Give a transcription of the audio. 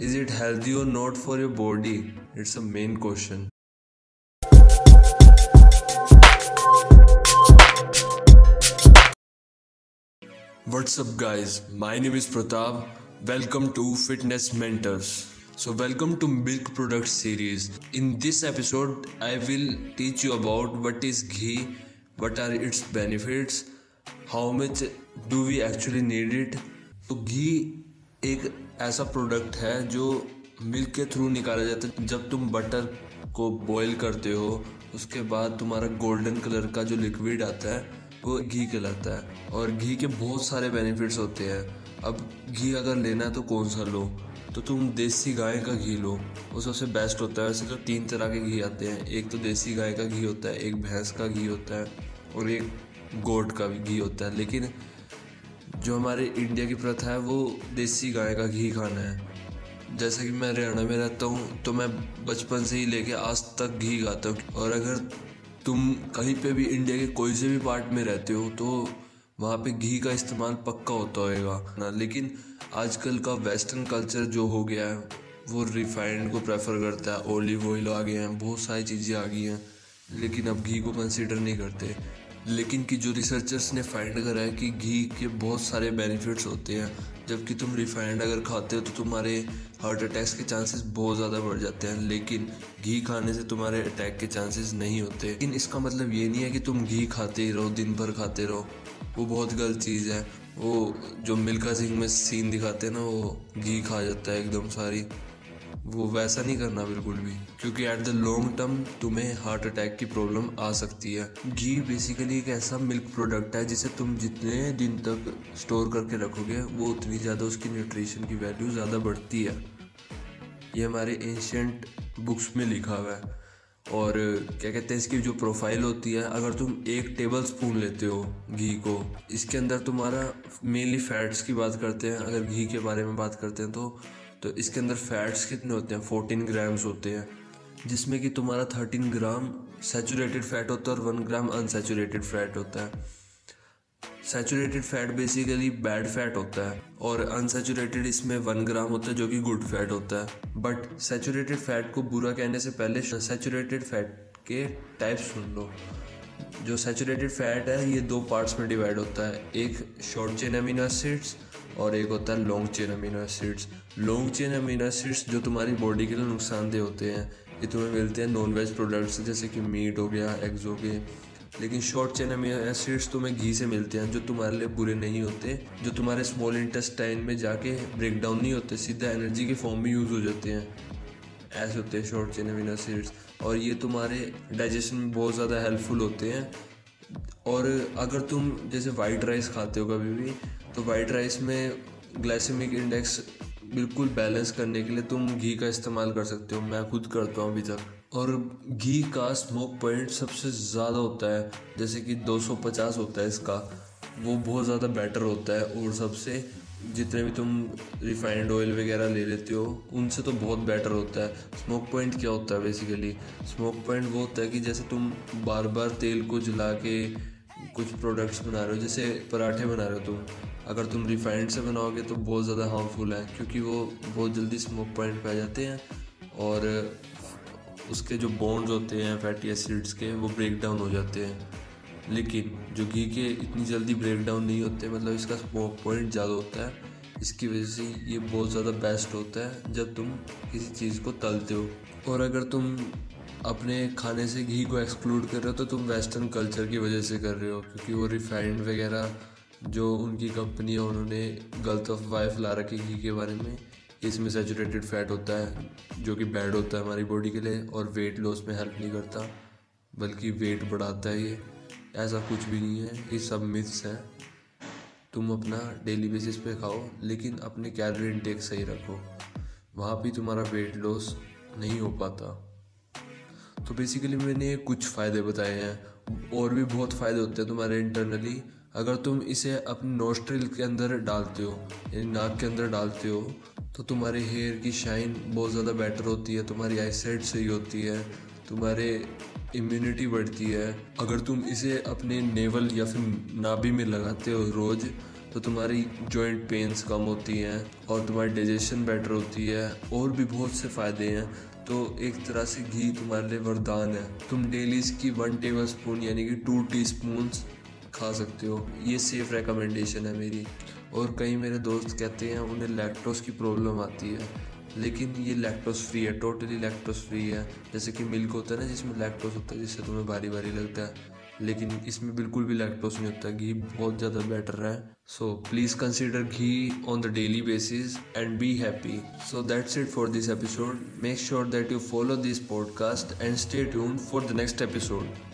Is it healthy or not for your body? It's a main question. What's up, guys? My name is Pratap. Welcome to Fitness Mentors. So, welcome to Milk Product Series. In this episode, I will teach you about what is ghee, what are its benefits, how much do we actually need it. So, ghee एक ऐसा product है जो milk के through निकाला जाता है। जब तुम बटर को बॉईल करते हो, उसके बाद तुम्हारा गोल्डन कलर का जो लिक्विड आता है, वो घी कहलाता है। और घी के बहुत सारे बेनिफिट्स होते हैं। अब घी अगर लेना है तो कौन सा लो? तो तुम देसी गाय का घी लो। वो सबसे बेस्ट होता है। वैसे तो तीन तरह के घी आते हैं। एक तो देसी गाय का घी होता है, एक भैंस का घी होता है, और एक गोट का भी घी होता है। लेकिन जो हमारे इंडिया की प्रथा है, वो देसी गाय का घी खाना है। जैसा कि मैं हरियाणा में रहता हूँ तो मैं बचपन से ही लेके आज तक घी खाता हूँ। और अगर तुम कहीं पे भी इंडिया के कोई से भी पार्ट में रहते हो तो वहाँ पे घी का इस्तेमाल पक्का होता होएगा। ना लेकिन आजकल का वेस्टर्न कल्चर जो हो गया है, वो रिफाइंड को प्रेफर करता है। ओलिव ऑयल आ गए हैं, बहुत सारी चीज़ें आ गई हैं, लेकिन अब घी को कंसिडर नहीं करते। लेकिन कि जो रिसर्चर्स ने फाइंड करा है कि घी के बहुत सारे बेनिफिट्स होते हैं, जबकि तुम रिफाइंड अगर खाते हो तो तुम्हारे हार्ट अटैक्स के चांसेस बहुत ज़्यादा बढ़ जाते हैं, लेकिन घी खाने से तुम्हारे अटैक के चांसेस नहीं होते। लेकिन इसका मतलब ये नहीं है कि तुम घी खाते ही रहो, दिन भर खाते रहो। वो बहुत गलत चीज़ है। वो जो मिल्खा सिंह में सीन दिखाते हैं ना, वो घी खा जाता है एकदम सारी। वो वैसा नहीं करना बिल्कुल भी, क्योंकि एट द लॉन्ग टर्म तुम्हें हार्ट अटैक की प्रॉब्लम आ सकती है। घी बेसिकली एक ऐसा मिल्क प्रोडक्ट है जिसे तुम जितने दिन तक स्टोर करके रखोगे, वो उतनी ज़्यादा उसकी न्यूट्रिशन की वैल्यू ज़्यादा बढ़ती है। ये हमारे एंशंट बुक्स में लिखा हुआ है। और क्या कहते हैं, इसकी जो प्रोफ़ाइल होती है, अगर तुम एक टेबल स्पून लेते हो घी को, इसके अंदर तुम्हारा मेनली फैट्स की बात करते हैं। अगर घी के बारे में बात करते हैं तो तो इसके अंदर फैट्स कितने होते हैं? फोर्टीन ग्राम्स होते हैं, जिसमें कि तुम्हारा थर्टीन ग्राम सेचूरेटेड फैट होता है और वन ग्राम अनसेचूरेटेड फैट होता है। Saturated fat basically bad fat होता है और अनसेचूरेटेड इसमें वन ग्राम होता है जो कि गुड फैट होता है। बट सेचूरेटेड फैट को बुरा कहने से पहले सेचूरेटेड फैट के टाइप सुन लो। जो सेचूरेटेड फैट है, ये दो पार्ट्स में डिवाइड होता है। एक शॉर्ट चेन अमीनो एसिड्स और एक होता है long chain amino acids long chain amino acids जो तुम्हारी बॉडी के लिए नुकसानदेह होते हैं, ये तुम्हें मिलते हैं नॉन वेज प्रोडक्ट्स जैसे कि मीट हो गया एग्स हो गए. लेकिन शॉर्ट चेन अमीनो एसिड्स तुम्हें घी से मिलते हैं, जो तुम्हारे लिए बुरे नहीं होते, जो तुम्हारे स्मॉल इंटेस्टाइन में जाके ब्रेक डाउन नहीं होते, सीधा एनर्जी के फॉर्म में यूज़ हो जाते हैं. ऐसे होते हैं शॉर्ट चेन अमीनो एसिड्स और ये तुम्हारे डाइजेशन में बहुत ज़्यादा हेल्पफुल होते हैं. और अगर तुम जैसे वाइट राइस खाते हो कभी भी तो वाइट राइस में ग्लाइसेमिक इंडेक्स बिल्कुल बैलेंस करने के लिए तुम घी का इस्तेमाल कर सकते हो, मैं खुद करता हूँ अभी तक। और घी का स्मोक पॉइंट सबसे ज़्यादा होता है, जैसे कि 250 होता है इसका, वो बहुत ज़्यादा बेटर होता है और सबसे जितने भी तुम रिफाइंड ऑयल वगैरह ले लेते हो, उनसे तो बहुत बेटर होता है। स्मोक पॉइंट क्या होता है बेसिकली स्मोक पॉइंट वो होता है कि जैसे तुम बार बार तेल को जला के कुछ प्रोडक्ट्स बना रहे हो, जैसे पराठे बना रहे हो तुम। अगर तुम रिफाइंड से बनाओगे तो बहुत ज़्यादा हार्मफुल है, क्योंकि वो बहुत जल्दी स्मोक पॉइंट पे आ जाते हैं और उसके जो बॉन्ड्स होते हैं फैटी एसिड्स के, वो ब्रेक डाउन हो जाते हैं। लेकिन जो घी के इतनी जल्दी ब्रेक डाउन नहीं होते मतलब इसका स्मोक पॉइंट ज़्यादा होता है, इसकी वजह से ये बहुत ज़्यादा बेस्ट होता है जब तुम किसी चीज़ को तलते हो। और अगर तुम अपने खाने से घी को एक्सक्लूड कर रहे हो तो तुम वेस्टर्न कल्चर की वजह से कर रहे हो, क्योंकि वो रिफाइंड वगैरह जो उनकी कंपनी है उन्होंने गलत ऑफ़ वाइफ ला रखी घी के बारे में, इसमें सेचूरेटेड फैट होता है, जो कि बैड होता है हमारी बॉडी के लिए, और वेट लॉस में हेल्प नहीं करता, बल्कि वेट बढ़ाता है ये। ऐसा कुछ भी नहीं है। ये सब मिथ्स हैं। तुम अपना डेली बेसिस पे खाओ, लेकिन अपने कैलोरी इनटेक सही रखो। वहाँ भी तुम्हारा वेट लॉस नहीं हो पाता। तो बेसिकली मैंने कुछ फ़ायदे बताए हैं। और भी बहुत फ़ायदे होते हैं तुम्हारे इंटरनली अगर तुम इसे अपने नोस्ट्रिल के अंदर डालते हो, यानी नाक के अंदर डालते हो तो तुम्हारे हेयर की शाइन बहुत ज़्यादा बेटर होती है, तुम्हारी आईसाइट सही होती है, तुम्हारे इम्यूनिटी बढ़ती है। अगर तुम इसे अपने नेवल या फिर नाभि में लगाते हो रोज़ तो तुम्हारी जॉइंट पेन्स कम होती हैं और तुम्हारी डाइजेशन बेटर होती है। और भी बहुत से फ़ायदे हैं। तो एक तरह से घी तुम्हारे लिए वरदान है। तुम डेली इसकी वन टेबल स्पून यानी कि टू टी खा सकते हो। ये सेफ़ रिकमेंडेशन है मेरी। और कई मेरे दोस्त कहते हैं, उन्हें लैक्टोस की प्रॉब्लम आती है। लेकिन ये लैक्टोस फ्री है टोटली लैक्टोस फ्री है। जैसे कि मिल्क होता है ना, जिसमें लैक्टोस होता है, जिससे तुम्हें भारी भारी लगता है। लेकिन इसमें बिल्कुल भी लैक्टोस नहीं होता, घी बहुत ज़्यादा बेटर है। So please consider ghee on the daily basis and be happy so that's it for this episode make sure that you follow this podcast and stay tune for the next episode